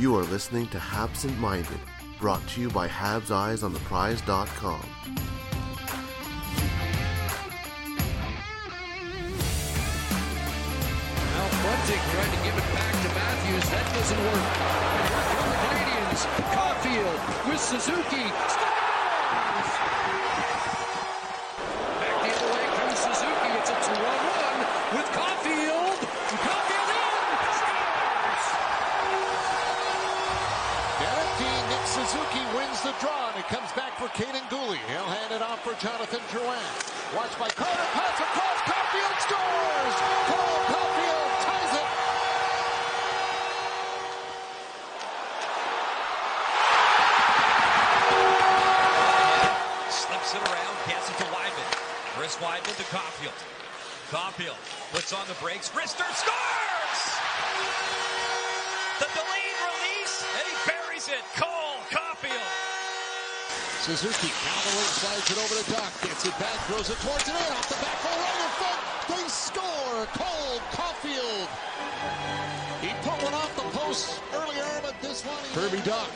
You are listening to Habsent Minded, brought to you by Habs Eyes on the Prize.com. Now Bunting trying to give it back to Matthews. That doesn't work. And here come the Canadians. Caufield with Suzuki. Scores! For Kaiden Guhle. He'll hand it off for Jonathan Drouin. Watched by Carter, cuts across, Caufield scores! Cole Caufield ties it! Slips it around, passes to Wideman. Chris Wideman to Caufield. Caufield puts on the brakes. Rister scores! The delayed release, and he buries it. Cole. Suzuki down the wing, slides it over to Dach, gets it back, throws it towards it in, off the back goal, right in front. They score! Cole Caufield! He put one off the post earlier, but this one... Kirby Dach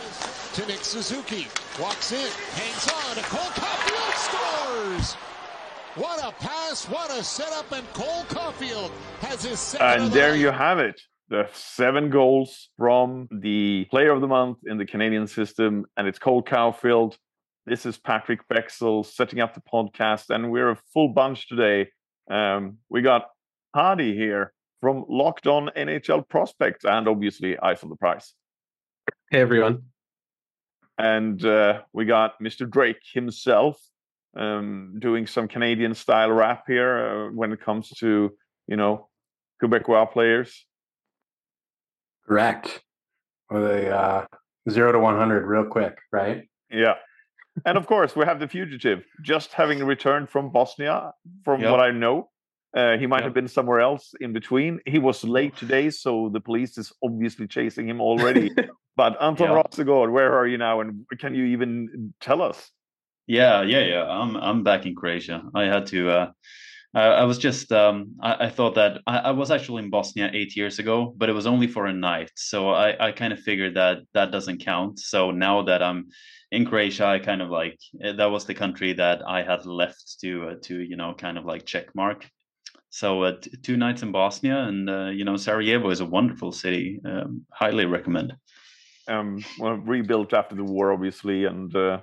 to Nick Suzuki. Walks in, hangs on, and Cole Caufield scores! What a pass, what a setup, and Cole Caufield has his second And the there you have it. The seven goals from the player of the month in the Canadian system, and it's Cole Caufield. This is Patrik Bexell setting up the podcast, and we're a full bunch today. Um, we got Hadi here from Locked On NHL Prospects, and obviously Eyes on the Prize. Hey everyone. And uh, we got Mr. Drake himself um, doing some Canadian style rap here uh, when it comes to, you know, Quebecois players. Correct. With a uh, zero to one hundred, real quick, right? Yeah. And of course, we have the fugitive just having returned from Bosnia, from Yep. what I know. Uh, he might Yep. have been somewhere else in between. He was late today, so the police is obviously chasing him already. but Anton. Rasegård, where are you now? And can you even tell us? Yeah, yeah, yeah. I'm I'm back in Croatia. I had to. Uh, I, I was just. Um, I, I thought that I, I was actually in Bosnia eight years ago, but it was only for a night. So I I kind of figured that that doesn't count. So now that I'm in Croatia, I kind of like eh, that was the country that I had left to uh, to you know kind of like check mark. So uh, t- two nights in Bosnia, and uh, you know Sarajevo is a wonderful city. Um, highly recommend. Um, well, rebuilt after the war, obviously, and uh,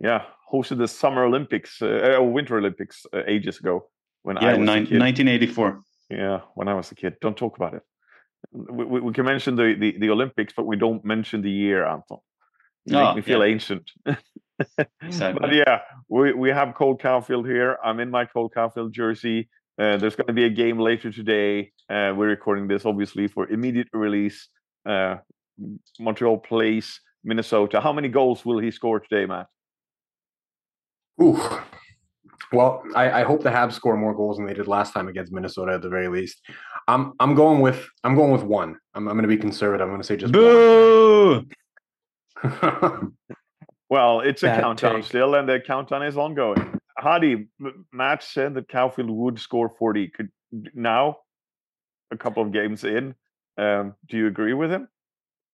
yeah, hosted the Summer Olympics, uh, uh, Winter Olympics uh, ages ago when I Yeah, was a nine, kid. 1984. Yeah, when I was a kid. Don't talk about it. We, we, we can mention the, the, the Olympics, but we don't mention the year, Anton. You make Ah, me feel yeah. ancient. Exactly. But yeah, we, we have Cole Caufield here. I'm in my Cole Caufield jersey. Uh, there's going to be a game later today. Uh, we're recording this obviously for immediate release. Uh, Montreal plays Minnesota. How many goals will he score today, Matt? Ooh. Well, I, I hope the Habs score more goals than they did last time against Minnesota at the very least. I'm I'm going with I'm going with one. I'm I'm going to be conservative. I'm going to say just Boo! one. Well, it's a Bad countdown take. still, and the countdown is ongoing. Hadi, M- Matt said that Caufield would score 40. Could now, a couple of games in, um, do you agree with him?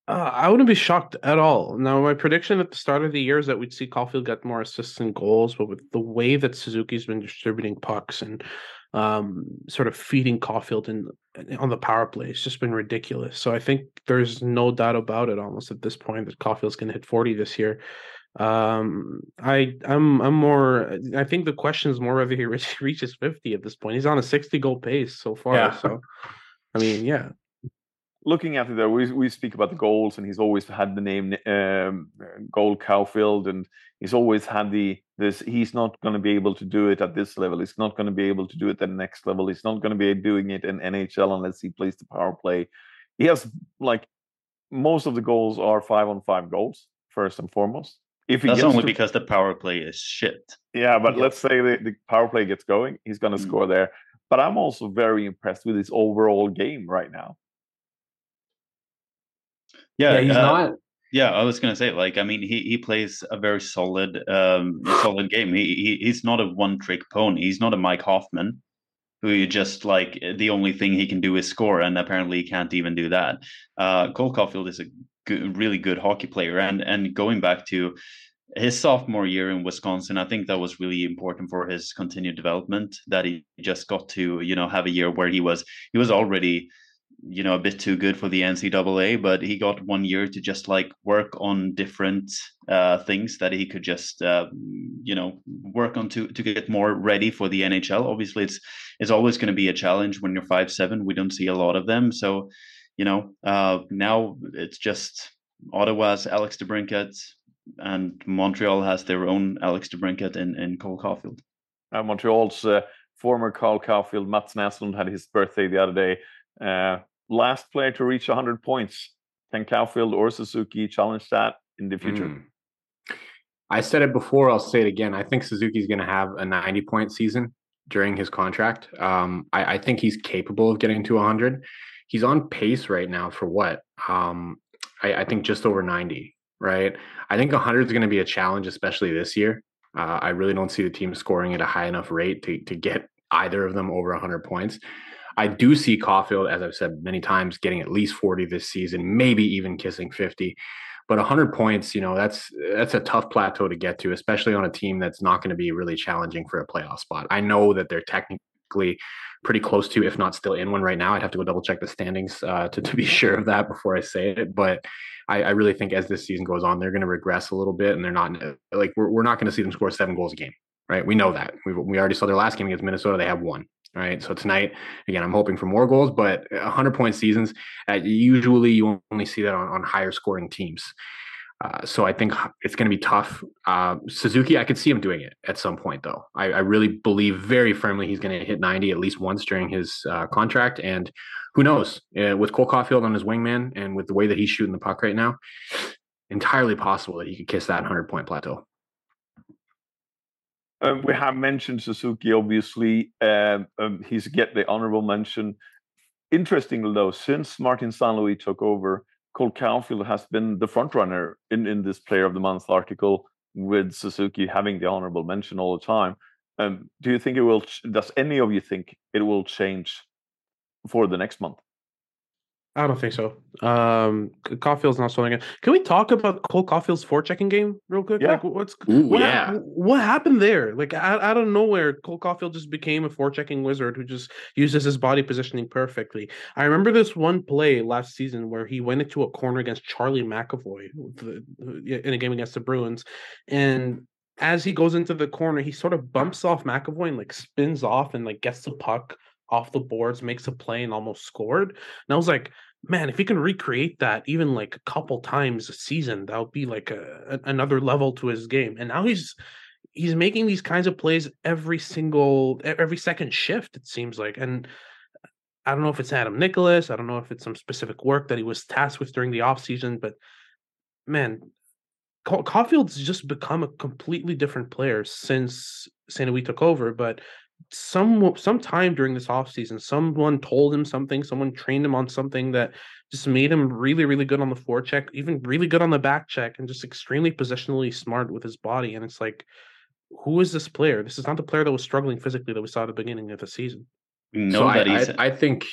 Uh, I wouldn't be shocked at all. Now, my prediction at the start of the year is that we'd see Caufield get more assists and goals, but with the way that Suzuki's been distributing pucks and um, sort of feeding Caufield in on the power play, it's just been ridiculous. So I think there's no doubt about it, almost at this point, that Caufield's going to hit 40 this year. Um, I I'm I'm more. I think the question is more whether he reaches 50 at this point. He's on a 60 goal pace so far. Yeah. So, I mean, yeah. Looking at it, though, we, we speak about the goals, and he's always had the name um, Gold Caufield, and he's always had the this. He's not going to be able to do it at this level. He's not going to be able to do it at the next level. He's not going to be doing it in NHL unless he plays the power play. He has like most of the goals are five on five goals first and foremost. If he That's only to- because the power play is shit. Yeah, but Yeah. let's say the, the power play gets going, he's going to Mm. score there. But I'm also very impressed with his overall game right now. Yeah, yeah, he's uh, not. Yeah, I was gonna say, like, I mean, he he plays a very solid, um, solid game. He, he he's not a one trick pony. He's not a Mike Hoffman, who you just like the only thing he can do is score, and apparently he can't even do that. Uh, Cole Caufield is a good, really good hockey player. And and going back to his sophomore year in Wisconsin, I think that was really important for his continued development. That he just got to you know have a year where he was he was already you know a bit too good for the NCAA, but he got one year to just like work on different uh, things that he could just uh, you know work on to to get more ready for the NHL. Obviously, it's it's always going to be a challenge when you're five seven. We don't see a lot of them, so you know uh, now it's just Ottawa's Alex DeBrincat and Montreal has their own Alex DeBrincat in in Cole Caufield. Uh, Montreal's uh, former Cole Caufield, Mats Naslund, had his birthday the other day. Uh, last player to reach 100 points. Can Caufield or Suzuki challenge that in the future? Mm. I said it before. I'll say it again. I think Suzuki's going to have a 90 point season during his contract. Um, I, I, think he's capable of getting to 100. He's on pace right now for what? Um, I, I, think just over 90, right? I think 100 is going to be a challenge, especially this year. Uh, I really don't see the team scoring at a high enough rate to, to get either of them over 100 points. I do see Caufield, as I've said many times, getting at least 40 this season, maybe even kissing 50. But 100 points, you know, that's that's a tough plateau to get to, especially on a team that's not going to be really challenging for a playoff spot. I know that they're technically pretty close to, if not still in one right now. I'd have to go double check the standings uh, to to be sure of that before I say it. But I, I really think as this season goes on, they're going to regress a little bit, and they're not like we're we're not going to see them score seven goals a game, right? We know that. We we already saw their last game against Minnesota; they have one. All right. So tonight, again, I'm hoping for more goals, but 100 point seasons, uh, usually you only see that on, on higher scoring teams. Uh, so I think it's going to be tough. Uh, Suzuki, I could see him doing it at some point, though. I, I really believe very firmly he's going to hit 90 at least once during his uh, contract. And who knows? Uh, with Cole Caufield on his wingman and with the way that he's shooting the puck right now, entirely possible that he could kiss that 100 point plateau. Um, we have mentioned Suzuki, obviously. Um, um, he's get the honorable mention. Interestingly, though, since Martin. Louis took over, Cole Caufield has been the front runner in, in this Player of the Month article, with Suzuki having the honorable mention all the time. Um, do you think it will? Does any of you think it will change for the next month? I don't think so. Um, Caufield's not swinging. Can we talk about Cole Caufield's forechecking game real quick? Yeah. Like, what's Ooh, what, yeah. what happened there? Like, out, out of nowhere, Cole Caufield just became a forechecking wizard who just uses his body positioning perfectly. I remember this one play last season where he went into a corner against Charlie McAvoy in a game against the Bruins, and as he goes into the corner, he sort of bumps off McAvoy and like spins off and like gets the puck off the boards, makes a play, and almost scored. And I was like, man, if he can recreate that even like a couple times a season, that would be like a, a, another level to his game. And now he's he's making these kinds of plays every single every second shift. It seems like, and I don't know if it's Adam Nicholas. I don't know if it's some specific work that he was tasked with during the offseason, but man, Caufield's just become a completely different player since. Louis took over. But some sometime during this offseason, someone told him something, someone trained him on something that just made him really, really good on the forecheck, even really good on the back check, and just extremely positionally smart with his body. And it's like, who is this player? This is not the player that was struggling physically that we saw at the beginning of the season. no so I. I, I think.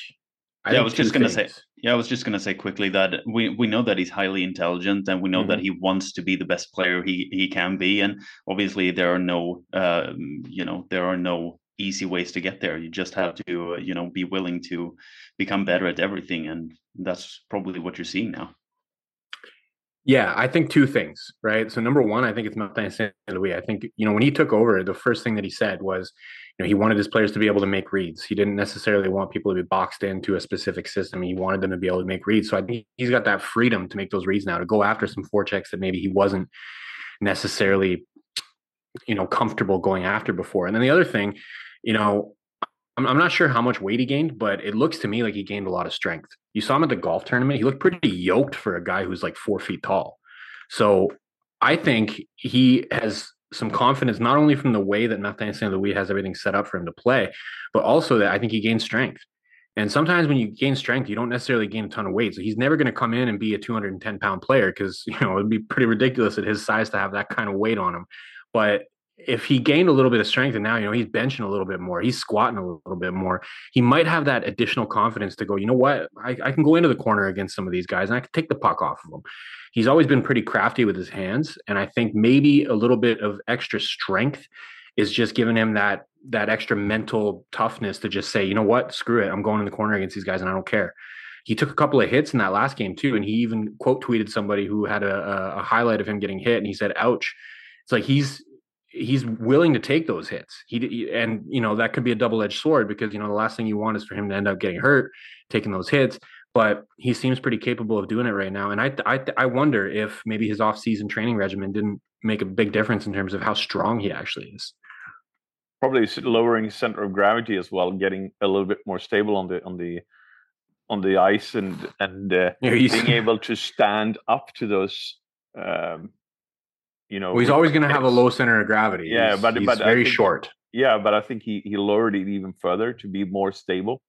I yeah, I was just gonna say. Yeah, I was just gonna say quickly that we we know that he's highly intelligent, and we know mm-hmm. that he wants to be the best player he he can be, and obviously there are no, uh, you know, there are no easy ways to get there. You just have to, uh, you know, be willing to become better at everything, and that's probably what you're seeing now. Yeah, I think two things, right? So number one, I think it's Martin St. Louis. I think you know when he took over, the first thing that he said was, you know, he wanted his players to be able to make reads. He didn't necessarily want people to be boxed into a specific system. He wanted them to be able to make reads. So I think he's got that freedom to make those reads now, to go after some forechecks that maybe he wasn't necessarily, you know, comfortable going after before. And then the other thing you know, I'm, I'm not sure how much weight he gained, but it looks to me like he gained a lot of strength. You saw him at the golf tournament. He looked pretty yoked for a guy who's like four feet tall. So I think he has some confidence, not only from the way that St. Louis has everything set up for him to play, but also that I think he gained strength. And sometimes when you gain strength, you don't necessarily gain a ton of weight. So he's never going to come in and be a 210 pound player because, you know, it'd be pretty ridiculous at his size to have that kind of weight on him. But if he gained a little bit of strength and now you know he's benching a little bit more he's squatting a little bit more he might have that additional confidence to go you know what? I, I, can go into the corner against some of these guys and i can take the puck off of them he's always been pretty crafty with his hands and i think maybe a little bit of extra strength is just giving him that that extra mental toughness to just say you know what? Screw it. I'm going in the corner against these guys and i don't care. He took a couple of hits in that last game too and he even quote tweeted somebody who had a, a highlight of him getting hit and he said ouch. It's like he's he's willing to take those hits. He and you know that could be a double edged sword because you know the last thing you want is for him to end up getting hurt taking those hits. But he seems pretty capable of doing it right now, and I I I wonder if maybe his off season training regimen didn't make a big difference in terms of how strong he actually is. Probably lowering his center of gravity as well, getting a little bit more stable on the on the on the ice and and uh, being able to stand up to those um, you know, well, he's always going to have a low center of gravity. Yeah, he's, but he's but very think, short. Yeah, but I think he he lowered it even further to be more stable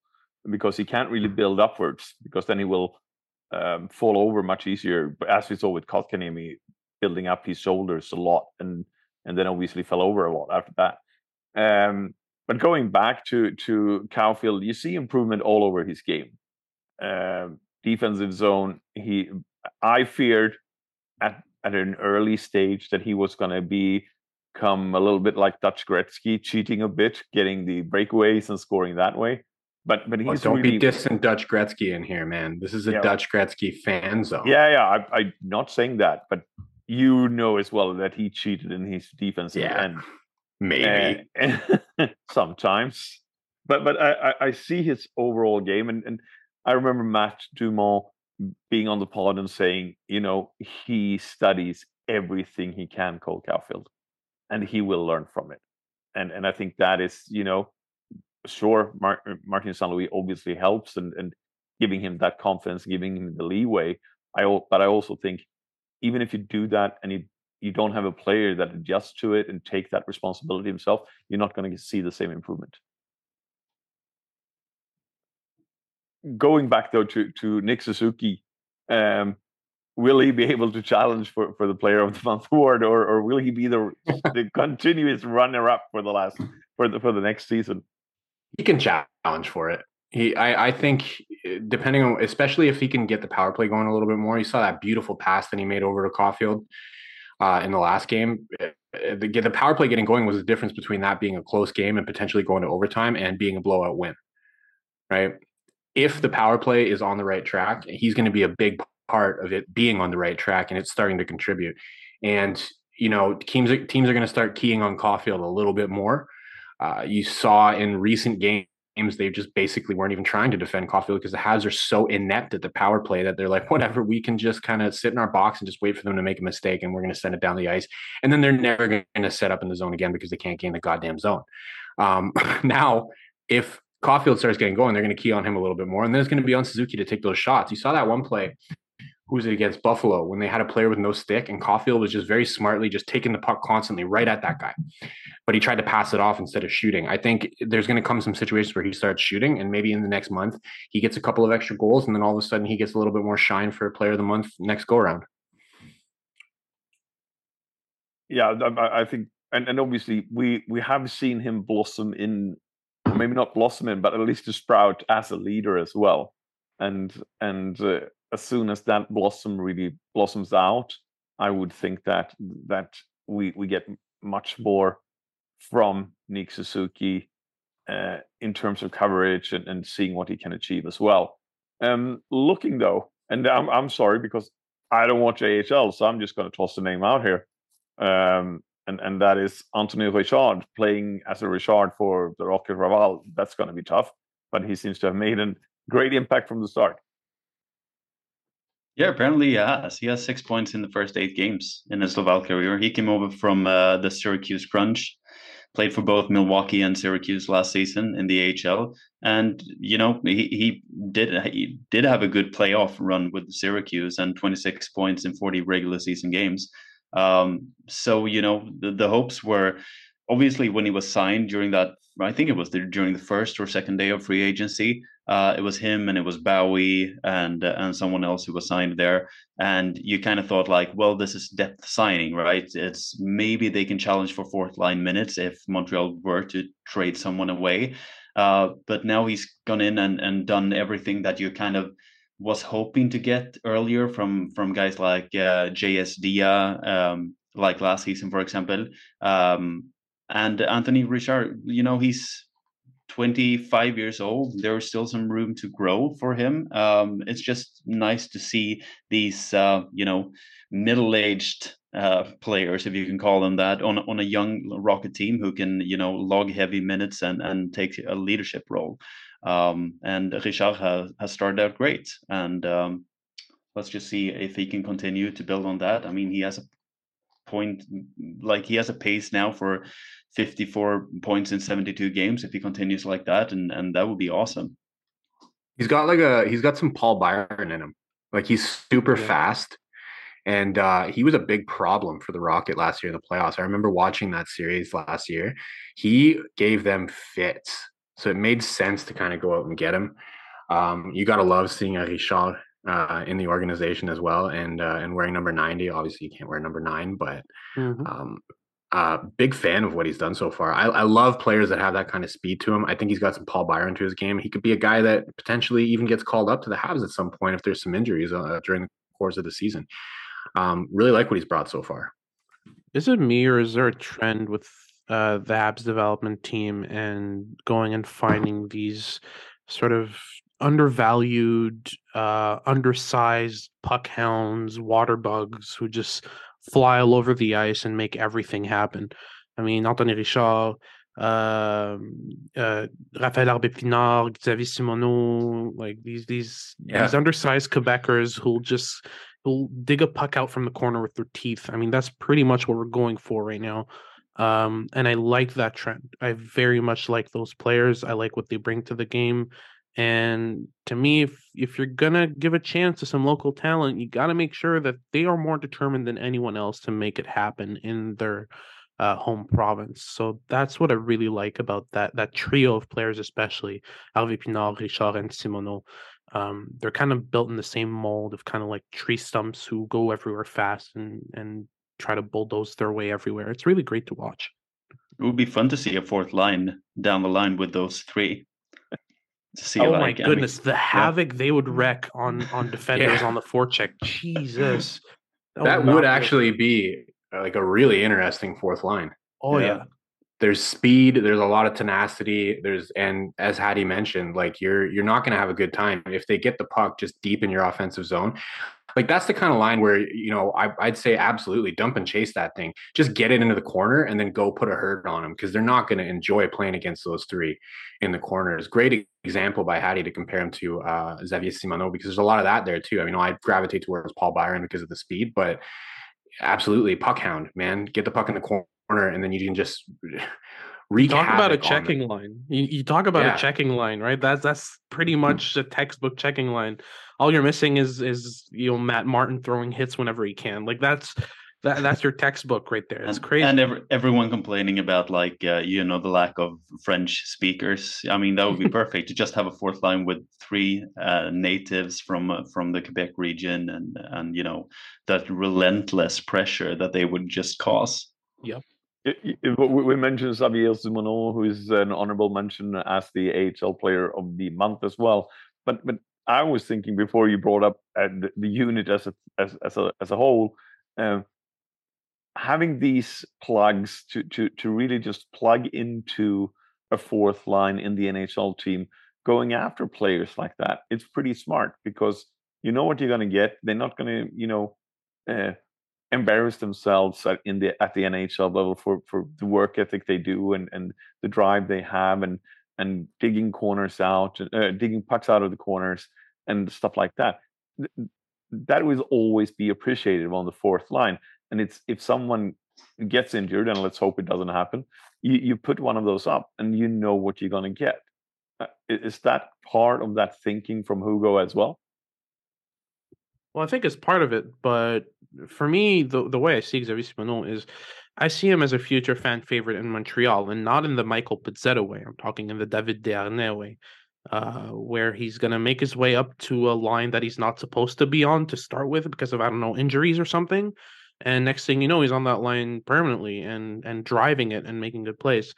because he can't really build upwards because then he will um, fall over much easier. But as we saw with Kotkaniemi building up his shoulders a lot and and then obviously fell over a lot after that. Um, but going back to to Caufield, you see improvement all over his game. Um, defensive zone, he I feared at at an early stage that he was going to become a little bit like Dutch Gretzky, cheating a bit, getting the breakaways and scoring that way. But but he's well, don't really, be dissing Dutch Gretzky in here, man. This is a yeah. Dutch Gretzky fan zone. Yeah, yeah. I, I'm not saying that, but you know as well that he cheated in his defensive yeah, end. Maybe uh, sometimes, but but I, I see his overall game, and and I remember Matt Dumont being on the pod and saying, you know, he studies everything he can, Cole Caufield, and he will learn from it. And and I think that is, you know, sure, Mar- uh, Martin St. Louis obviously helps and and giving him that confidence, giving him the leeway. I but I also think even if you do that and you you don't have a player that adjusts to it and take that responsibility himself, you're not going to see the same improvement. Going back though to to Nick Suzuki, um, will he be able to challenge for, for the Player of the Month award, or or will he be the the continuous runner up for the last for the for the next season? He can challenge for it. He, I, I think, eh, depending on, especially if he can get the power play going a little bit more. You saw that beautiful pass that he made over to Caufield uh, in the last game. Eh, eh, the, the power play getting going was the difference between that being a close game and potentially going to overtime and being a blowout win. Right if the power play is on the right track, he's going to be a big part of it being on the right track and it's starting to contribute. And you know, teams are, teams are going to start keying on Caufield a little bit more. Uh, you saw in recent games they just basically weren't even trying to defend Caufield because the Habs are so inept at the power play that they're like, whatever, we can just kind of sit in our box and just wait for them to make a mistake and we're going to send it down the ice. And then they're never going to set up in the zone again because they can't gain the goddamn zone. Um, now, if Caufield starts getting going, they're going to key on him a little bit more. And then it's going to be on Suzuki to take those shots. You saw that one play. Who was it against Buffalo when they had a player with no stick and Caufield was just very smartly just taking the puck constantly right at that guy. But he tried to pass it off instead of shooting. I think there's going to come some situations where he starts shooting and maybe in the next month he gets a couple of extra goals and then all of a sudden he gets a little bit more shine for a player of the month next go around. Yeah, I think and, and obviously we we have seen him blossom in maybe not blossoming, but at least to sprout as a leader as well. And and uh, as soon as that blossom really blossoms out, I would think that that we we get much more from Nick Suzuki uh, in terms of coverage and, and seeing what he can achieve as well. Um, looking though, and I'm I'm sorry because I don't watch AHL, so I'm just going to toss the name out here. Um, and and that is Anthony Richard playing as a Richard for the Rocket Laval. That's going to be tough, but he seems to have made a great impact from the start. Yeah, apparently he has. He has six points in the first eight games in his Laval career. He came over from uh, the Syracuse Crunch, played for both Milwaukee and Syracuse last season in the AHL, and you know he, he did he did have a good playoff run with Syracuse and 26 points in 40 regular season games. Um, so you know the, the hopes were obviously when he was signed during that I think it was the, during the first or second day of free agency. Uh, it was him and it was Bowie and uh, and someone else who was signed there. And you kind of thought like, well, this is depth signing, right? It's maybe they can challenge for fourth line minutes if Montreal were to trade someone away. Uh, but now he's gone in and, and done everything that you kind of was hoping to get earlier from from guys like uh, JS Dea, um, like last season, for example. Um, and Anthony Richard, you know, he's 25 years old. There's still some room to grow for him. Um, it's just nice to see these, uh, you know, middle-aged uh, players, if you can call them that, on on a young Rocket team who can, you know, log heavy minutes and and take a leadership role. Um, and Richard has, has started out great, and um, let's just see if he can continue to build on that. I mean, he has a point, like he has a pace now for 54 points in 72 games if he continues like that, and and that would be awesome. He's got like a he's got some Paul Byron in him. Like he's super yeah. fast. And uh, he was a big problem for the Rocket last year in the playoffs. I remember watching that series last year. He gave them fits. So it made sense to kind of go out and get him. Um, you got to love seeing a Richard uh, in the organization as well, and uh, and wearing number ninety. Obviously, you can't wear number nine, but mm-hmm. um, uh, big fan of what he's done so far. I, I, love players that have that kind of speed to him. I think he's got some Paul Byron to his game. He could be a guy that potentially even gets called up to the Habs at some point if there's some injuries uh, during the course of the season. Um, really like what he's brought so far. Is it me or is there a trend with uh, the Habs development team and going and finding these sort of undervalued, uh, undersized puck hounds, water bugs who just fly all over the ice and make everything happen. I mean, Anthony Richard, uh, uh, Rafaël Harvey-Pinard, Xavier Simoneau, like these these yeah. these undersized Quebecers who'll just who'll dig a puck out from the corner with their teeth. I mean, that's pretty much what we're going for right now. Um, and I like that trend. I very much like those players. I like what they bring to the game. And to me, if if you're gonna give a chance to some local talent, you got to make sure that they are more determined than anyone else to make it happen in their uh, home province. So that's what I really like about that that trio of players, especially Harvey-Pinard, Richard, and Simoneau. Um, they're kind of built in the same mold of kind of like tree stumps who go everywhere fast and and try to bulldoze their way everywhere. It's really great to watch. It would be fun to see a fourth line down the line with those three To see. Oh like, my goodness, I mean, the havoc they would wreck on on defenders yeah. on the forecheck. Jesus, that, that would, would actually be uh, like a really interesting fourth line. Oh yeah. yeah. There's speed, there's a lot of tenacity, there's and as Hadi mentioned, like you're you're not gonna have a good time if they get the puck just deep in your offensive zone like that's the kind of line where you know I, would say absolutely dump and chase that thing. Just get it into the corner and then go put a hurt on them because they're not going to enjoy playing against those three in the corners. Great example by hadi to compare him to uh, xavier simoneau because there's a lot of that there too. I mean i gravitate towards paul byron because of the speed but absolutely puck hound man get the puck in the corner and then you can just wreak talk about a checking line you, you talk about yeah. a checking line right that's that's pretty hmm. much a textbook checking line all you're missing is is you know Matt Martin throwing hits whenever he can. Like that's that that's your textbook right there. It's and, crazy. And every, everyone complaining about like uh, you know the lack of French speakers. I mean that would be perfect to just have a fourth line with three uh, natives from uh, from the Quebec region and and you know that relentless pressure that they would just cause. Yep. We mentioned Xavier Simoneau, who is an honorable mention as the AHL Player of the Month as well. But but I was thinking before you brought up uh, the, the, unit as a as, as a as a whole, uh, having these plugs to to to really just plug into a fourth line in the NHL team, going after players like that, it's pretty smart because you know what you're going to get. They're not going to you know uh, embarrass themselves at, in the at the NHL level for for the work ethic they do and and the drive they have and and digging corners out, uh, digging pucks out of the corners and stuff like that. That will always be appreciated on the fourth line. And it's if someone gets injured, and let's hope it doesn't happen, you, you put one of those up and you know what you're going to get. Uh, is that part of that thinking from Hugo as well? Well, I think it's part of it, but for me, the the way I see Xavier Simoneau is I see him as a future fan favorite in Montreal and not in the Michael Pezzetta way. I'm talking in the David Desharnais way. uh, where he's going to make his way up to a line that he's not supposed to be on to start with because of I don't know injuries or something, and next thing you know, he's on that line permanently and and driving it and making good plays.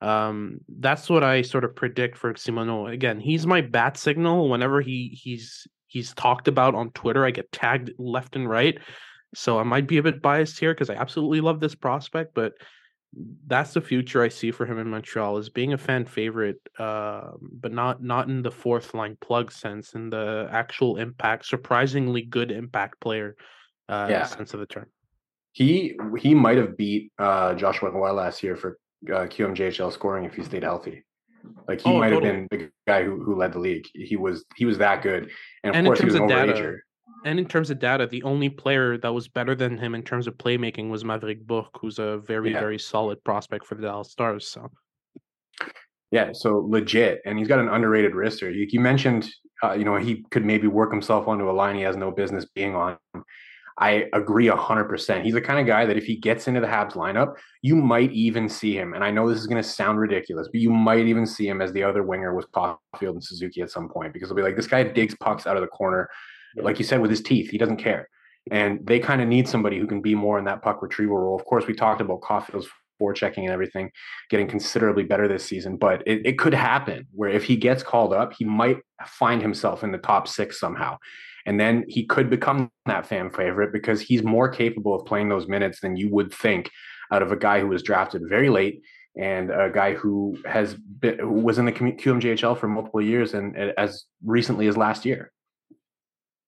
Um, that's what I sort of predict for Simoneau. Again, he's my bat signal. Whenever he he's he's talked about on Twitter, I get tagged left and right. So I might be a bit biased here because I absolutely love this prospect, but that's the future I see for him in Montreal is being a fan favorite, uh, but not not in the fourth line plug sense, in the actual impact, surprisingly good impact player uh, Yeah. sense of the term. He he might have beat uh, Joshua Noel last year for uh, QMJHL scoring if he stayed healthy. Like he Oh, might totally. have been the guy who, who led the league. He was he was that good, and of And in course he terms was an of data, overager. And in terms of data, the only player that was better than him in terms of playmaking was Maverick Bourque, who's a very, Yeah. very solid prospect for the Dallas Stars. So Yeah, so legit, and he's got an underrated wrister. You, you mentioned, uh, you know, he could maybe work himself onto a line he has no business being on. I agree hundred percent. He's the kind of guy that if he gets into the Habs lineup, you might even see him. And I know this is going to sound ridiculous, but you might even see him as the other winger with Caufield and Suzuki at some point because they'll be like, this guy digs pucks out of the corner, like you said, with his teeth. He doesn't care, and they kind of need somebody who can be more in that puck retrieval role. Of course, we talked about Caufield's forechecking and everything getting considerably better this season, but it, it could happen where if he gets called up, he might find himself in the top six somehow. And then he could become that fan favorite because he's more capable of playing those minutes than you would think out of a guy who was drafted very late and a guy who has been was in the QMJHL for multiple years and as recently as last year.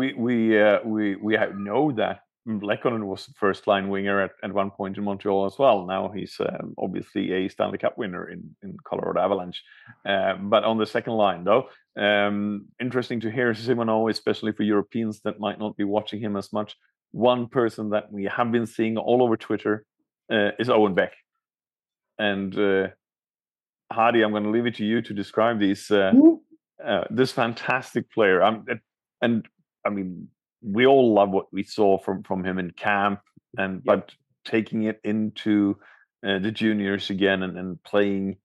We we uh, we we know that Lehkonen was first line winger at, at one point in Montreal as well. Now he's um, obviously a Stanley Cup winner in, in Colorado Avalanche. Uh, but on the second line, though, um, interesting to hear Simoneau, especially for Europeans that might not be watching him as much. One person that we have been seeing all over Twitter uh, is Owen Beck. And uh, Hadi, I'm going to leave it to you to describe these uh, uh, this fantastic player. I'm, and I mean, we all love what we saw from from him in camp, and but taking it into uh, the juniors again and, and playing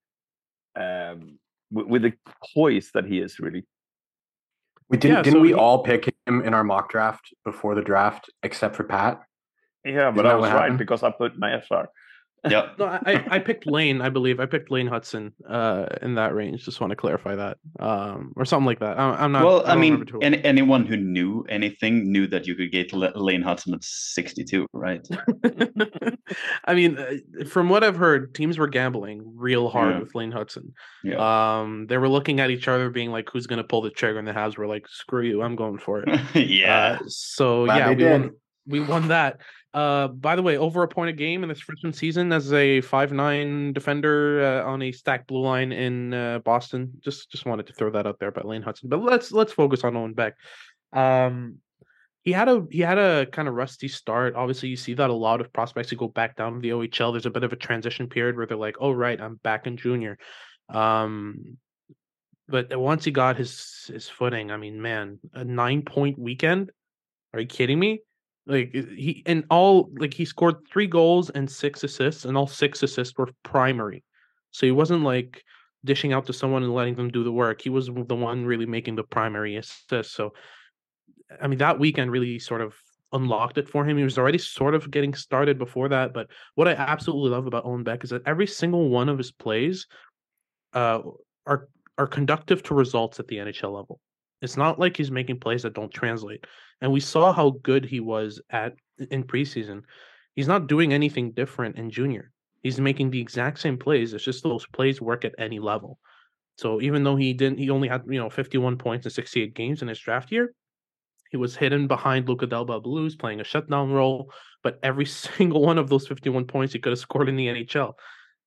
um, with, with the poise that he is really. We didn't Yeah, didn't so we he- all pick him in our mock draft before the draft except for Pat? Yeah, but Isn't I was right happened? because I put my SR. Yeah. no, I, I I picked Lane. I believe I picked Lane Hutson uh, in that range. Just want to clarify that, um, or something like that. I, I'm not. well, I, I, mean, remember too well. any, anyone who knew anything knew that you could get L- Lane Hutson at 62, right? I mean, uh, from what I've heard, teams were gambling real hard Yeah. with Lane Hutson. Yeah. Um, they were looking at each other, being like, "Who's going to pull the trigger?" And the Habs were like, "Screw you, I'm going for it." yeah. Uh, so Glad yeah, we won, we won that. Uh, by the way, over a point a game in this freshman season as a five nine defender uh, on a stacked blue line in uh, Boston. Just just wanted to throw that out there about Lane Hutson. But let's let's focus on Owen Beck. Um, he had a he had a kind of rusty start. Obviously, you see that a lot of prospects who go back down to the OHL. There's a bit of a transition period where they're like, "Oh right, I'm back in junior." Um, but once he got his his footing, I mean, man, a nine point weekend. Are you kidding me? Like he and all like he scored three goals and six assists, and all six assists were primary. So he wasn't like dishing out to someone and letting them do the work. He was the one really making the primary assist. So I mean that weekend really sort of unlocked it for him. He was already sort of getting started before that. But what I absolutely love about Owen Beck is that every single one of his plays uh are are conductive to results at the NHL level. It's not like he's making plays that don't translate. And we saw how good he was at in preseason. He's not doing anything different in junior. He's making the exact same plays. It's just those plays work at any level. So even though he didn't, he only had you know 51 points in 68 games in his draft year. He was hidden behind Luca Del Bel Belluz playing a shutdown role, but every single one of those 51 points he could have scored in the NHL.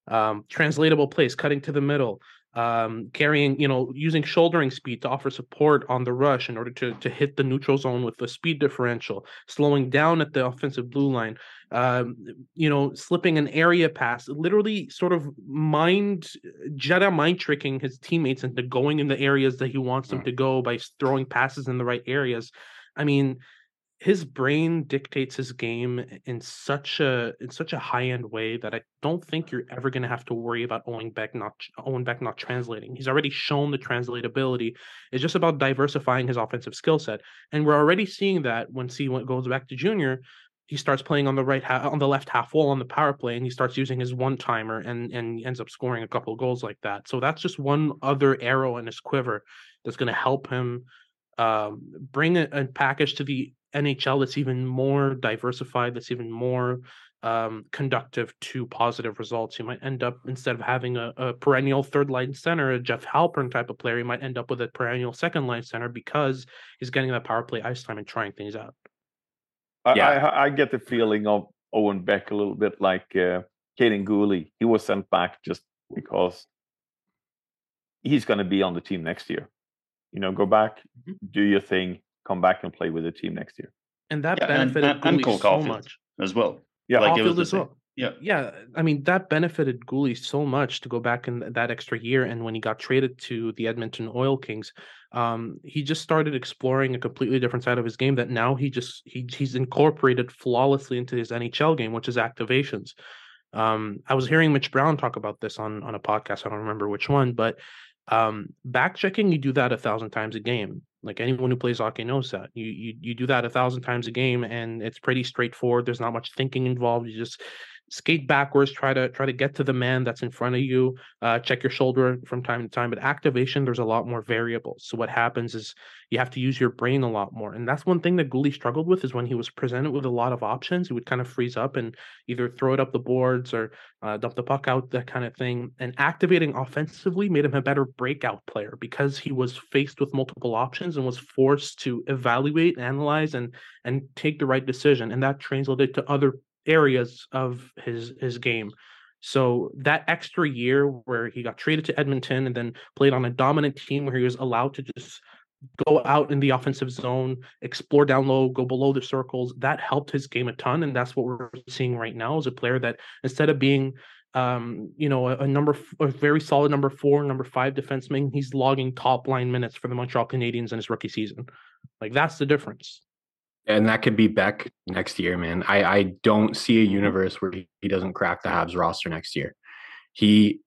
Um, translatable plays, cutting to the middle, um, carrying, you know, using shouldering speed to offer support on the rush in order to to hit the neutral zone with the speed differential, slowing down at the offensive blue line, um, you know, slipping an area pass, literally sort of mind Jedi mind tricking his teammates into going in the areas that he wants them to go by throwing passes in the right areas. I mean, his brain dictates his game in such a in such a high end way that I don't think you're ever going to have to worry about Owen Beck not Owen Beck not translating. He's already shown the translatability. It's just about diversifying his offensive skill set, and we're already seeing that when C goes back to junior. He starts playing on the right on the left half wall on the power play, and he starts using his one timer, and and ends up scoring a couple goals like that. So that's just one other arrow in his quiver that's going to help him um, bring a, a, package to the NHL that's even more diversified, that's even more um, conductive to positive results. You might end up instead of having a, a, perennial third line center, a Jeff Halpern type of player, you might end up with a perennial second line center because he's getting that power play ice time and trying things out. I, yeah. I, I get the feeling of Owen Beck a little bit like uh, Kaiden Guhle. He was sent back just because he's going to be on the team next year. You know, go back, mm-hmm. do your thing, come back and play with the team next year. And that yeah, benefited and, and, and Cole so much as well. Yeah, like Caufield as well. Yeah, yeah. I mean, that benefited Guhle so much to go back in that extra year. And when he got traded to the Edmonton Oil Kings, um, he just started exploring a completely different side of his game that now he just he he's incorporated flawlessly into his NHL game, which is activations. Um, I was hearing Mitch Brown talk about this on on a podcast. I don't remember which one, but um, back checking, you do that a thousand times a game. Like anyone who plays hockey knows that. You you you do that a thousand times a game, and it's pretty straightforward. There's not much thinking involved. You just skate backwards, try to try to get to the man that's in front of you, uh, check your shoulder from time to time. But activation, there's a lot more variables. So what happens is you have to use your brain a lot more, and that's one thing that Guhle struggled with is when he was presented with a lot of options, he would kind of freeze up and either throw it up the boards or uh, dump the puck out, that kind of thing. And activating offensively made him a better breakout player because he was faced with multiple options and was forced to evaluate, analyze, and and take the right decision, and that translated to other areas of his his game. So that extra year where he got traded to Edmonton and then played on a dominant team where he was allowed to just go out in the offensive zone, explore down low, go below the circles, that helped his game a ton. And that's what we're seeing right now is a player that instead of being um, you know, a, a, number, a very solid number four, number five defenseman. He's logging top line minutes for the Montreal Canadiens in his rookie season. Like that's the difference and that could be Beck next year, man. I, I don't see a universe where he, he doesn't crack the Habs roster next year. He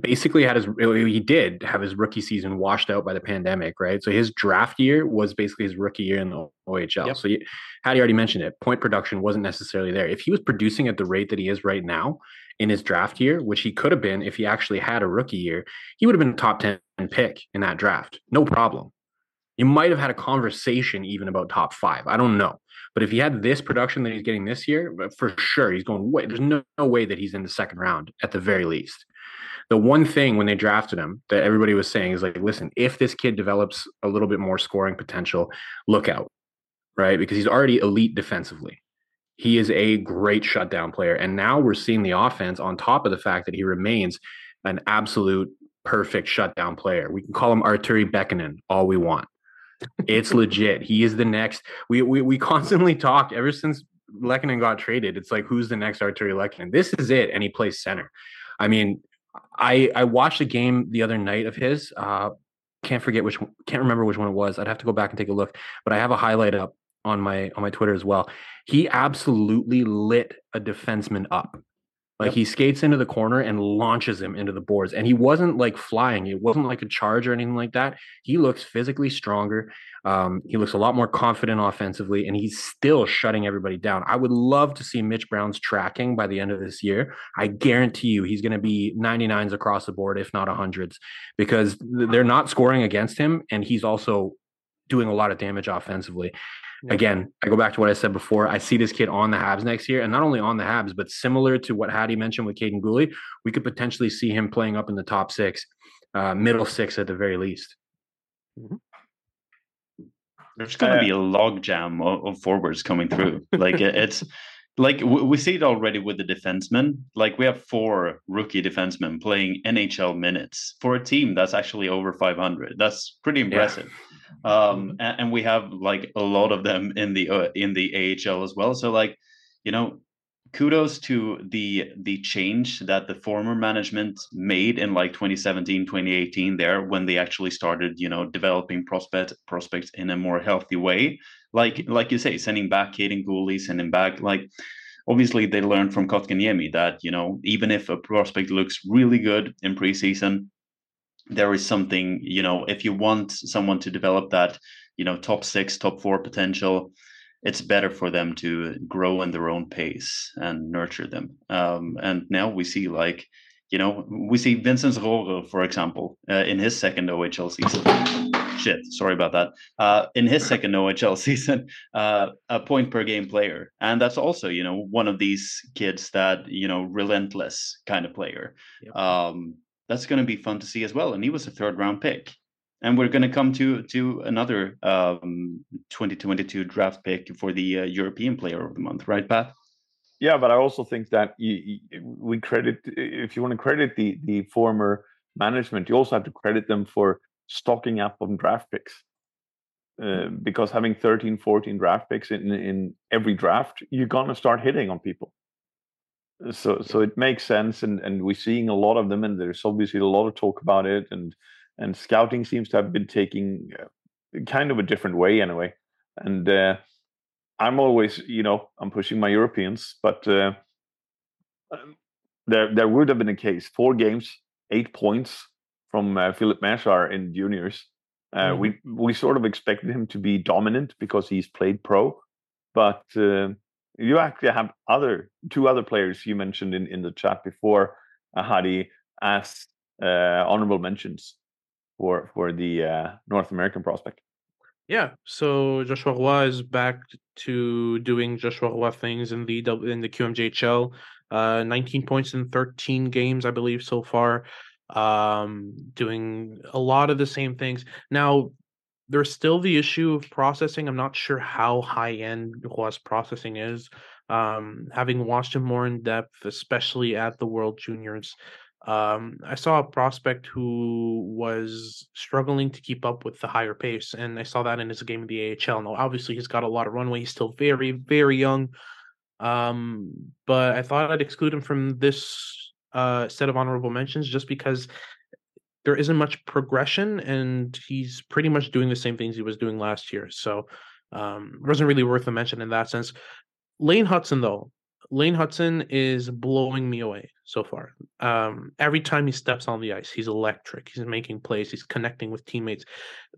basically had his he did have his rookie season washed out by the pandemic, right? So his draft year was basically his rookie year in the OHL. Yep. So he, Hadi already mentioned it. Point production wasn't necessarily there. If he was producing at the rate that he is right now in his draft year, which he could have been if he actually had a rookie year, he would have been a top 10 pick in that draft. No problem. You might have had a conversation even about top five. I don't know. But if he had this production that he's getting this year, uh, for sure, he's going way. There's no, no way that he's in the second round at the very least. The one thing when they drafted him that everybody was saying is like, listen, if this kid develops a little bit more scoring potential, look out, right? Because he's already elite defensively. He is a great shutdown player. And now we're seeing the offense on top of the fact that he remains an absolute perfect shutdown player. We can call him Artturi Lehkonen all we want. It's legit. He is the next. We we we constantly talk ever since Lehkonen got traded. It's like who's the next Artturi Lehkonen? This is it, and he plays center. I mean, I I watched a game the other night of his. Uh, can't forget which can't remember which one it was. I'd have to go back and take a look. But I have a highlight up on my on my Twitter as well. He absolutely lit a defenseman up. Like yep. he skates into the corner and launches him into the boards. And he wasn't like flying. It wasn't like a charge or anything like that. He looks physically stronger. Um, he looks a lot more confident offensively, and he's still shutting everybody down. I would love to see Mitch Brown's tracking by the end of this year. I guarantee you he's going to be 99s across the board, if not 100s, because they're not scoring against him. And he's also doing a lot of damage offensively. Yeah. Again, I go back to what I said before. I see this kid on the Habs next year, and not only on the Habs, but similar to what Hadi mentioned with Kaiden Guhle, we could potentially see him playing up in the top six, uh, middle six at the very least. Mm-hmm. There's going to uh, be a logjam of, of, forwards coming through. like it's like we see it already with the defensemen. Like we have four rookie defensemen playing NHL minutes for a team that's actually over 500. That's pretty impressive. Um, and, and we have like a lot of them in the uh, in the AHL as well. So like, you know, kudos to the the change that the former management made in like 2017 2018 there when they actually started you know developing prospect prospects in a more healthy way like like you say sending back Kaiden Guhle sending back like obviously they learned from Kotkaniemi that you know even if a prospect looks really good in preseason there is something you know if you want someone to develop that you know top 6 top 4 potential it's better for them to grow in their own pace and nurture them. Um, and now we see like, you know, we see Vincent Rohrer, for example, uh, in his second OHL season. Shit, sorry about that. Uh, in his second OHL season, uh, a point per game player, and that's also, you know, one of these kids that you know, relentless kind of player. Yep. Um, that's going to be fun to see as well. And he was a third round pick and we're going to come to to another um, 2022 draft pick for the uh, European Player of the Month, right, Pat? Yeah, but I also think that you, you, we credit if you want to credit the the former management, you also have to credit them for stocking up on draft picks. Uh, because having 13, 14 draft picks in in every draft, you're gonna start hitting on people. So so it makes sense, and and we're seeing a lot of them, and there's obviously a lot of talk about it, and and scouting seems to have been taking uh, kind of a different way anyway. And uh, I'm always, you know, I'm pushing my Europeans, but uh, um, there there would have been a case: four games, eight points from uh, Filip Mesar in juniors. Uh, mm-hmm. We we sort of expected him to be dominant because he's played pro, but uh, you actually have other two other players you mentioned in, in the chat before, Hadi, as honorable mentions for for the uh, North American prospect. Yeah, so Joshua Roy is back to doing Joshua Roy things in the in the QMJHL. Uh, 19 points in 13 games, I believe, so far. Um, doing a lot of the same things. Now, there's still the issue of processing. I'm not sure how high end Roy's processing is. Um, having watched him more in depth, especially at the World Juniors, um, I saw a prospect who was struggling to keep up with the higher pace, and I saw that in his game of the AHL. Now, obviously, he's got a lot of runway. He's still very, very young. Um, but I thought I'd exclude him from this uh, set of honorable mentions just because there isn't much progression, and he's pretty much doing the same things he was doing last year. So, um, it wasn't really worth a mention in that sense. Lane Hutson, though, Lane Hutson is blowing me away so far. Um, every time he steps on the ice, he's electric. He's making plays. He's connecting with teammates.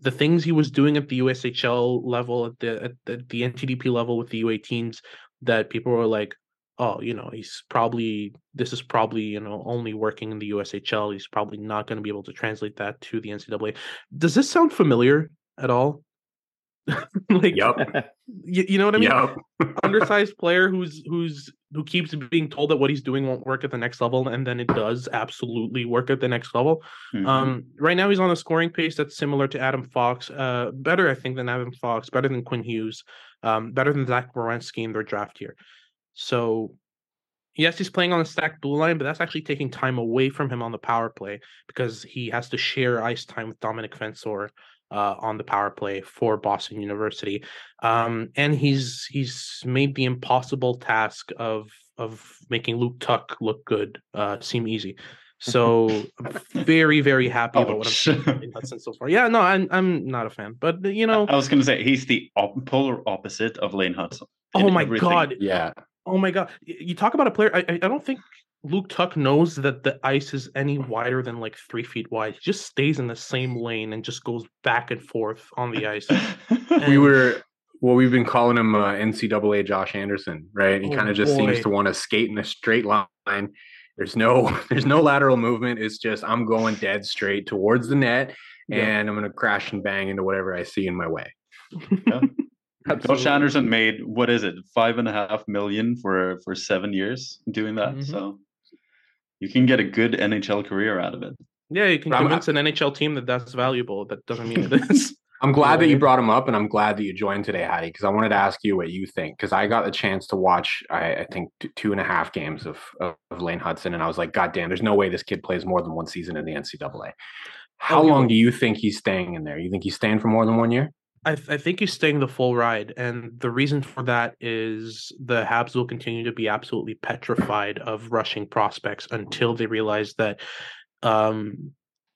The things he was doing at the USHL level, at the at the, the NTDP level with the U18s, that people were like, "Oh, you know, he's probably this is probably you know only working in the USHL. He's probably not going to be able to translate that to the NCAA." Does this sound familiar at all? like, yep. You, you know what I mean? Yep. Undersized player who's who's who keeps being told that what he's doing won't work at the next level, and then it does absolutely work at the next level. Mm-hmm. Um, right now, he's on a scoring pace that's similar to Adam Fox, uh, better I think than Adam Fox, better than Quinn Hughes, um, better than Zach Werenski in their draft here. So, yes, he's playing on the stacked blue line, but that's actually taking time away from him on the power play because he has to share ice time with Dominic Fensore uh, on the power play for Boston University, um, and he's he's made the impossible task of of making Luke Tuch look good uh, seem easy. So I'm very very happy about what I'm seeing in Hutson so far. Yeah, no, I'm I'm not a fan, but you know, I was going to say he's the op- polar opposite of Lane Hutson. Oh my everything. god! Yeah. Oh my god! You talk about a player. I I don't think Luke Tuch knows that the ice is any wider than like three feet wide. He just stays in the same lane and just goes back and forth on the ice. And we were well, we've been calling him uh, NCAA Josh Anderson, right? He oh kind of just boy. seems to want to skate in a straight line. There's no there's no lateral movement. It's just I'm going dead straight towards the net, yeah. and I'm going to crash and bang into whatever I see in my way. Yeah. Josh Anderson made what is it, five and a half million for for seven years doing that. Mm-hmm. So you can get a good NHL career out of it. Yeah, you can convince an NHL team that that's valuable. That doesn't mean it is. I'm glad that you brought him up, and I'm glad that you joined today, Hadi, because I wanted to ask you what you think. Because I got the chance to watch, I, I think, t- two and a half games of, of of Lane Hutson, and I was like, God damn, there's no way this kid plays more than one season in the NCAA. How Oh, he long do you think he's staying in there? You think he's staying for more than one year? I, th- I think he's staying the full ride, and the reason for that is the Habs will continue to be absolutely petrified of rushing prospects until they realize that um,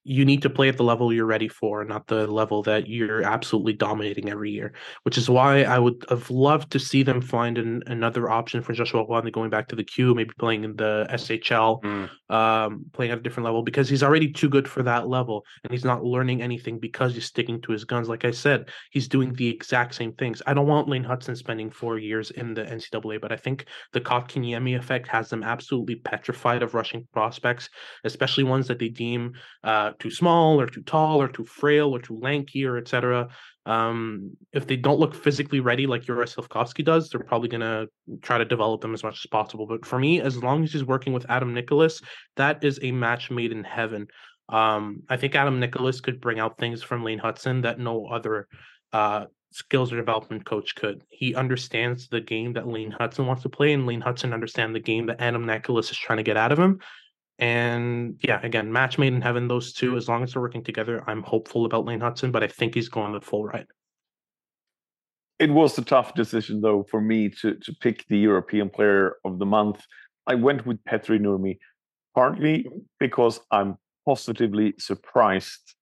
you need to play at the level you're ready for, not the level that you're absolutely dominating every year. Which is why I would have loved to see them find an, another option for Joshua Wanda going back to the queue, maybe playing in the SHL, um, playing at a different level because he's already too good for that level, and he's not learning anything because he's sticking to his guns. Like I said, he's doing the exact same things. I don't want Lane Hutson spending four years in the NCAA, but I think the Kotkaniemi effect has them absolutely petrified of rushing prospects, especially ones that they deem uh, too small or too tall or too frail or too lanky or etc. Um, if they don't look physically ready like Yuri Slafkovsky does, they're probably gonna try to develop them as much as possible. But for me, as long as he's working with Adam Nicholas, that is a match made in heaven. Um, I think Adam Nicholas could bring out things from Lane Hutson that no other uh, skills or development coach could. He understands the game that Lane Hutson wants to play, and Lane Hutson understands the game that Adam Nicholas is trying to get out of him. And yeah, again, match made in heaven, those two, as long as they're working together, I'm hopeful about Lane Hutson, but I think he's going the full ride. It was a tough decision, though, for me to to pick the European Player of the Month. I went with Petri Nurmi, partly because I'm positively surprised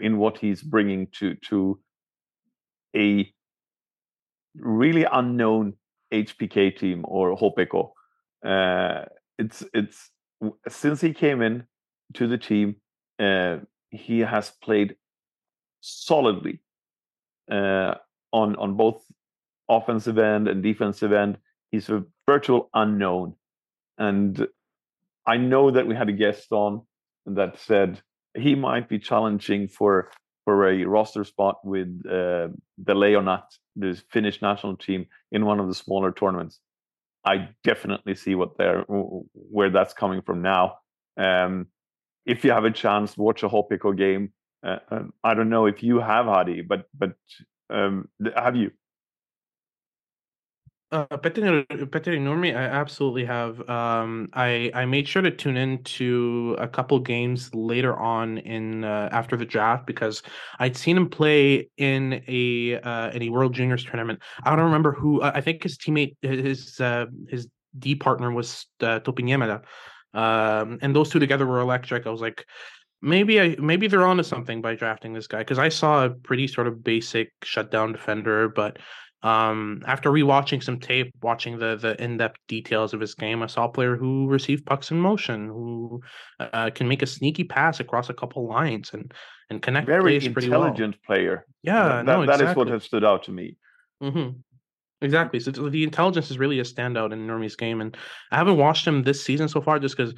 in what he's bringing to to a really unknown HPK team or Hopeko. Uh, it's it's since he came in to the team, uh, he has played solidly uh, on on both offensive end and defensive end. He's a virtual unknown, and I know that we had a guest on that said he might be challenging for for a roster spot with uh, the Leijonat, the Finnish national team, in one of the smaller tournaments. I definitely see what they're where that's coming from now. Um, if you have a chance, watch a Hopiko game. Uh, um, I don't know if you have Hadi, but but um, have you? Uh, Petri Petri Nurmi, I absolutely have. Um, I I made sure to tune in to a couple games later on in uh, after the draft because I'd seen him play in a uh, in a World Juniors tournament. I don't remember who. I think his teammate, his uh, his D partner was uh, Topi Niemela. Um, and those two together were electric. I was like, maybe I maybe they're onto something by drafting this guy because I saw a pretty sort of basic shutdown defender, but um, after rewatching some tape, watching the the in depth details of his game, I saw a player who received pucks in motion, who uh, can make a sneaky pass across a couple lines and and connect Very plays pretty well. intelligent player. Yeah, that, no, that is exactly. what has stood out to me. hmm Exactly. So the intelligence is really a standout in Nurmi's game, and I haven't watched him this season so far, just because,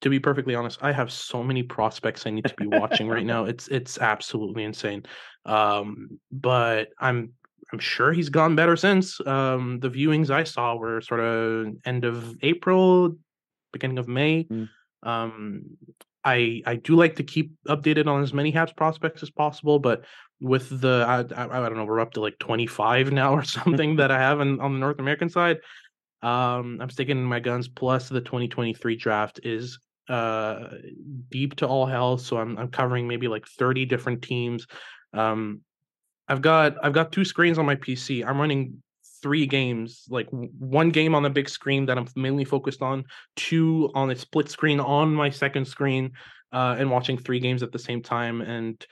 to be perfectly honest, I have so many prospects I need to be watching right now. It's it's absolutely insane. Um, but I'm I'm sure he's gone better since. Um, the viewings I saw were sort of end of April, beginning of May. Um, I I do like to keep updated on as many Habs prospects as possible, but with the I, I, I don't know we're up to like 25 now or something that I have in, on the North American side. Um, I'm sticking my guns. Plus the 2023 draft is uh deep to all hell, so I'm I'm covering maybe like 30 different teams. Um, I've got I've got two screens on my PC. I'm running three games, like one game on the big screen that I'm mainly focused on, two on a split screen on my second screen, uh, and watching three games at the same time. And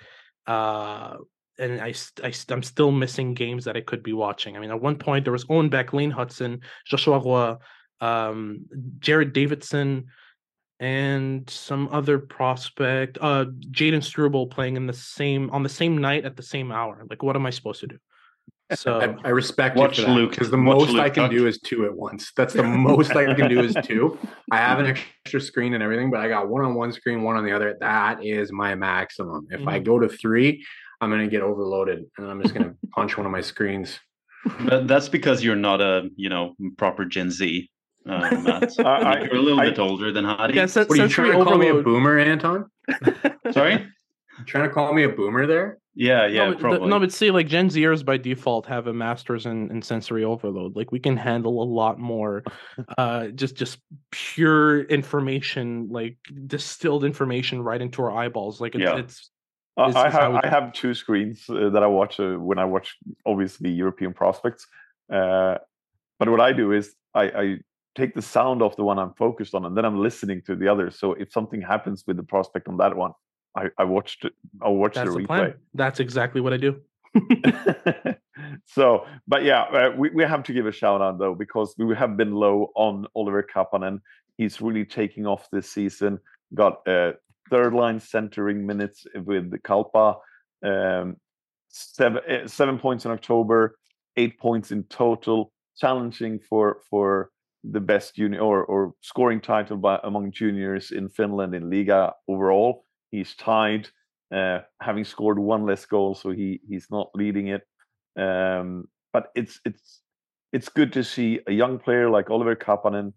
uh, and I, I I'm still missing games that I could be watching. I mean, at one point there was Owen Beck, Lane Hutson, Joshua Roy, um, Jared Davidson, and some other prospect, uh, Jayden Struble playing in the same on the same night at the same hour. Like, what am I supposed to do? So I, I respect Watch you for that Luke- because the watch most Luke I can Tuck. do is two at once. That's the most I can do is two. I have an extra screen and everything, but I got one on one screen, one on the other. That is my maximum. If I Mhm. go to three, I'm gonna get overloaded, and I'm just gonna punch one of my screens. But that's because you're not a you know proper Gen Z, uh, Matt. I- I- you're a little I- bit older than Hadi. yeah, sen- What are you trying to call me a boomer, Anton? Sorry. trying to call me a boomer there? Yeah, yeah, no, but, probably. no, but see, like Gen Zers by default have a master's in, in sensory overload. Like we can handle a lot more, uh, just just pure information, like distilled information right into our eyeballs. Like it's, Yeah. it's Uh, I have I have two screens uh, that I watch uh, when I watch obviously European prospects. Uh, but what I do is I, I take the sound off the one I'm focused on, and then I'm listening to the other. So if something happens with the prospect on that one, I, I watched it. I watch that's the the replay. plan. That's exactly what I do. so, but yeah, uh, we, we have to give a shout out though because we have been low on Oliver Kapanen. He's really taking off this season. Got uh, third line centering minutes with the Kalpa. Um, seven uh, seven points in October, eight points in total. Challenging for for the best junior or or scoring title by among juniors in Finland in Liiga overall. He's tied uh, having scored one less goal, so he he's not leading it. Um, but it's it's it's good to see a young player like Oliver Kapanen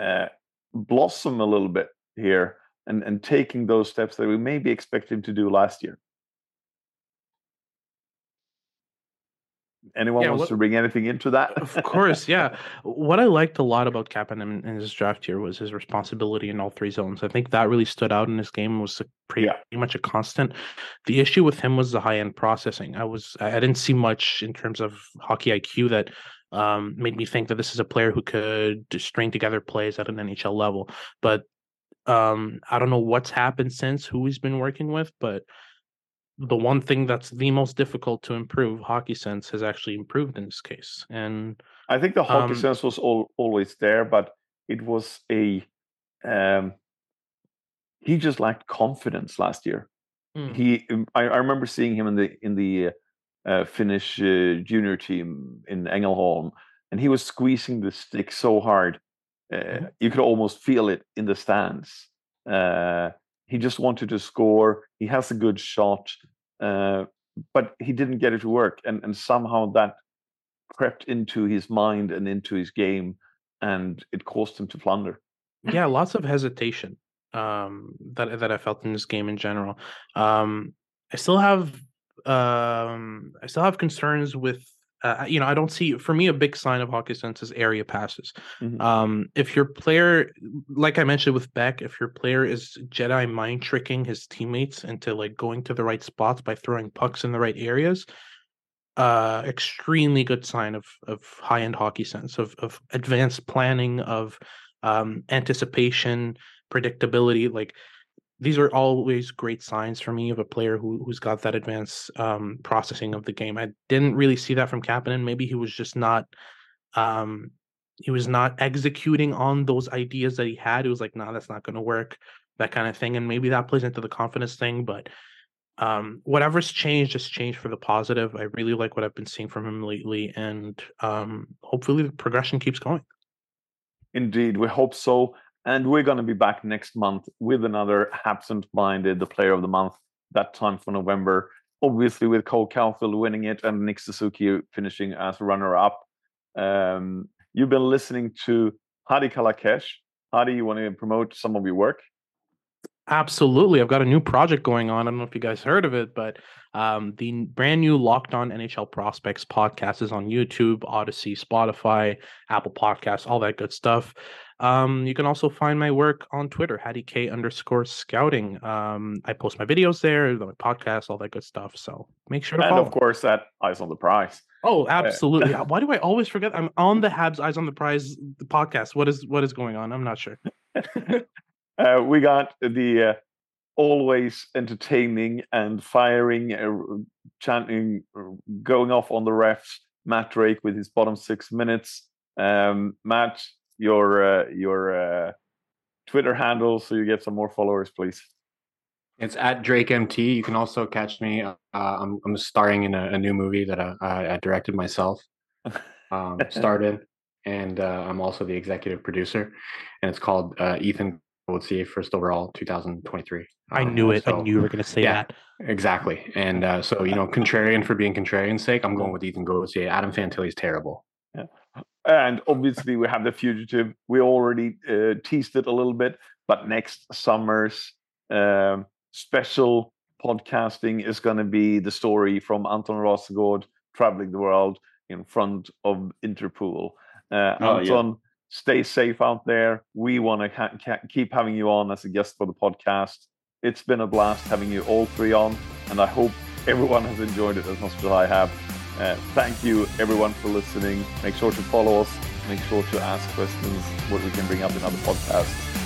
uh, blossom a little bit here and and taking those steps that we maybe expect him to do last year. Anyone Yeah, wants what- to bring anything into that? of course, yeah. What I liked a lot about Kapanen in, his draft here was his responsibility in all three zones. I think that really stood out in his game. Was a pretty, Yeah. pretty much a constant. The issue with him was the high end processing. I was I I didn't see much in terms of hockey IQ that um, made me think that this is a player who could string together plays at an NHL level. But um, I don't know what's happened since, who he's been working with, but the one thing that's the most difficult to improve, hockey sense, has actually improved in this case. And I think the hockey Um, sense was all, always there, but it was a um, he just lacked confidence last year. Mm. He, um, I, I remember seeing him in the in the uh, Finnish uh, junior team in Engelholm, and he was squeezing the stick so hard, uh, Mm-hmm. you could almost feel it in the stands. He just wanted to score. He has a good shot, uh, but he didn't get it to work, and and somehow that crept into his mind and into his game, and it caused him to flounder. yeah, lots of hesitation um, that that I felt in this game in general. Um, I still have um, I still have concerns with. Uh, you know, I don't see for me a big sign of hockey sense is area passes. Mhm. Um, if your player, like I mentioned with Beck, if your player is Jedi mind tricking his teammates into like going to the right spots by throwing pucks in the right areas, uh, extremely good sign of of high end hockey sense of of advanced planning of um, anticipation, predictability. Like these are always great signs for me of a player who who's got that advanced um, processing of the game. I didn't really see that from Kapanen. Maybe he was just not. Um, he was not executing on those ideas that he had. He was like, "Nah, that's not going to work," that kind of thing, and maybe that plays into the confidence thing. But um, whatever's changed, just changed for the positive. I really like what I've been seeing from him lately, and um, hopefully the progression keeps going. Indeed, we hope so. And we're going to be back next month with another Habsent Minded, the player of the month, that time for November. Obviously, with Cole Caufield winning it and Nick Suzuki finishing as runner up. Um, you've been listening to Hadi Kalakeche. Hadi, you want to promote some of your work? Absolutely. I've got a new project going on. I don't know if you guys heard of it, but um, the brand new Locked On NHL Prospects podcast is on YouTube, Odyssey, Spotify, Apple Podcasts, all that good stuff. Um, you can also find my work on Twitter, Hadi K underscore scouting. Um, I post my videos there, my podcast, all that good stuff. So make sure to And follow. of course, at Eyes on the Prize. Oh, absolutely. Why do I always forget? I'm on the Habs Eyes on the Prize the podcast. What is what is going on? I'm not sure. Uh, we got the uh, always entertaining and firing, uh, chanting, going off on the refs. Matt Drake with his bottom six minutes. Um, Matt, your uh, your uh, Twitter handle, so you get some more followers, please. It's at Drake MT. You can also catch me. Uh, I'm I'm starring in a, a new movie that I, I, I directed myself, um, starred in, and uh, I'm also the executive producer. And it's called uh, Ethan Gauthier First Overall 2023. I Um, knew it. I knew you were going to say yeah, that. exactly. And uh, so you know, contrarian for being contrarian's sake, I'm going with Ethan Gauthier. Adam Fantilli is terrible. And obviously, we have the fugitive. We already uh, teased it a little bit, but next summer's um, special podcasting is going to be the story from Anton Rasegård traveling the world in front of Interpol. Uh, Oh, yeah. Anton, stay safe out there. We want to ha- ca- keep having you on as a guest for the podcast. It's been a blast having you all three on, and I hope everyone has enjoyed it as much as I have. Uh, thank you, everyone, for listening. Make sure to follow us. Make sure to ask questions, what we can bring up in other podcasts.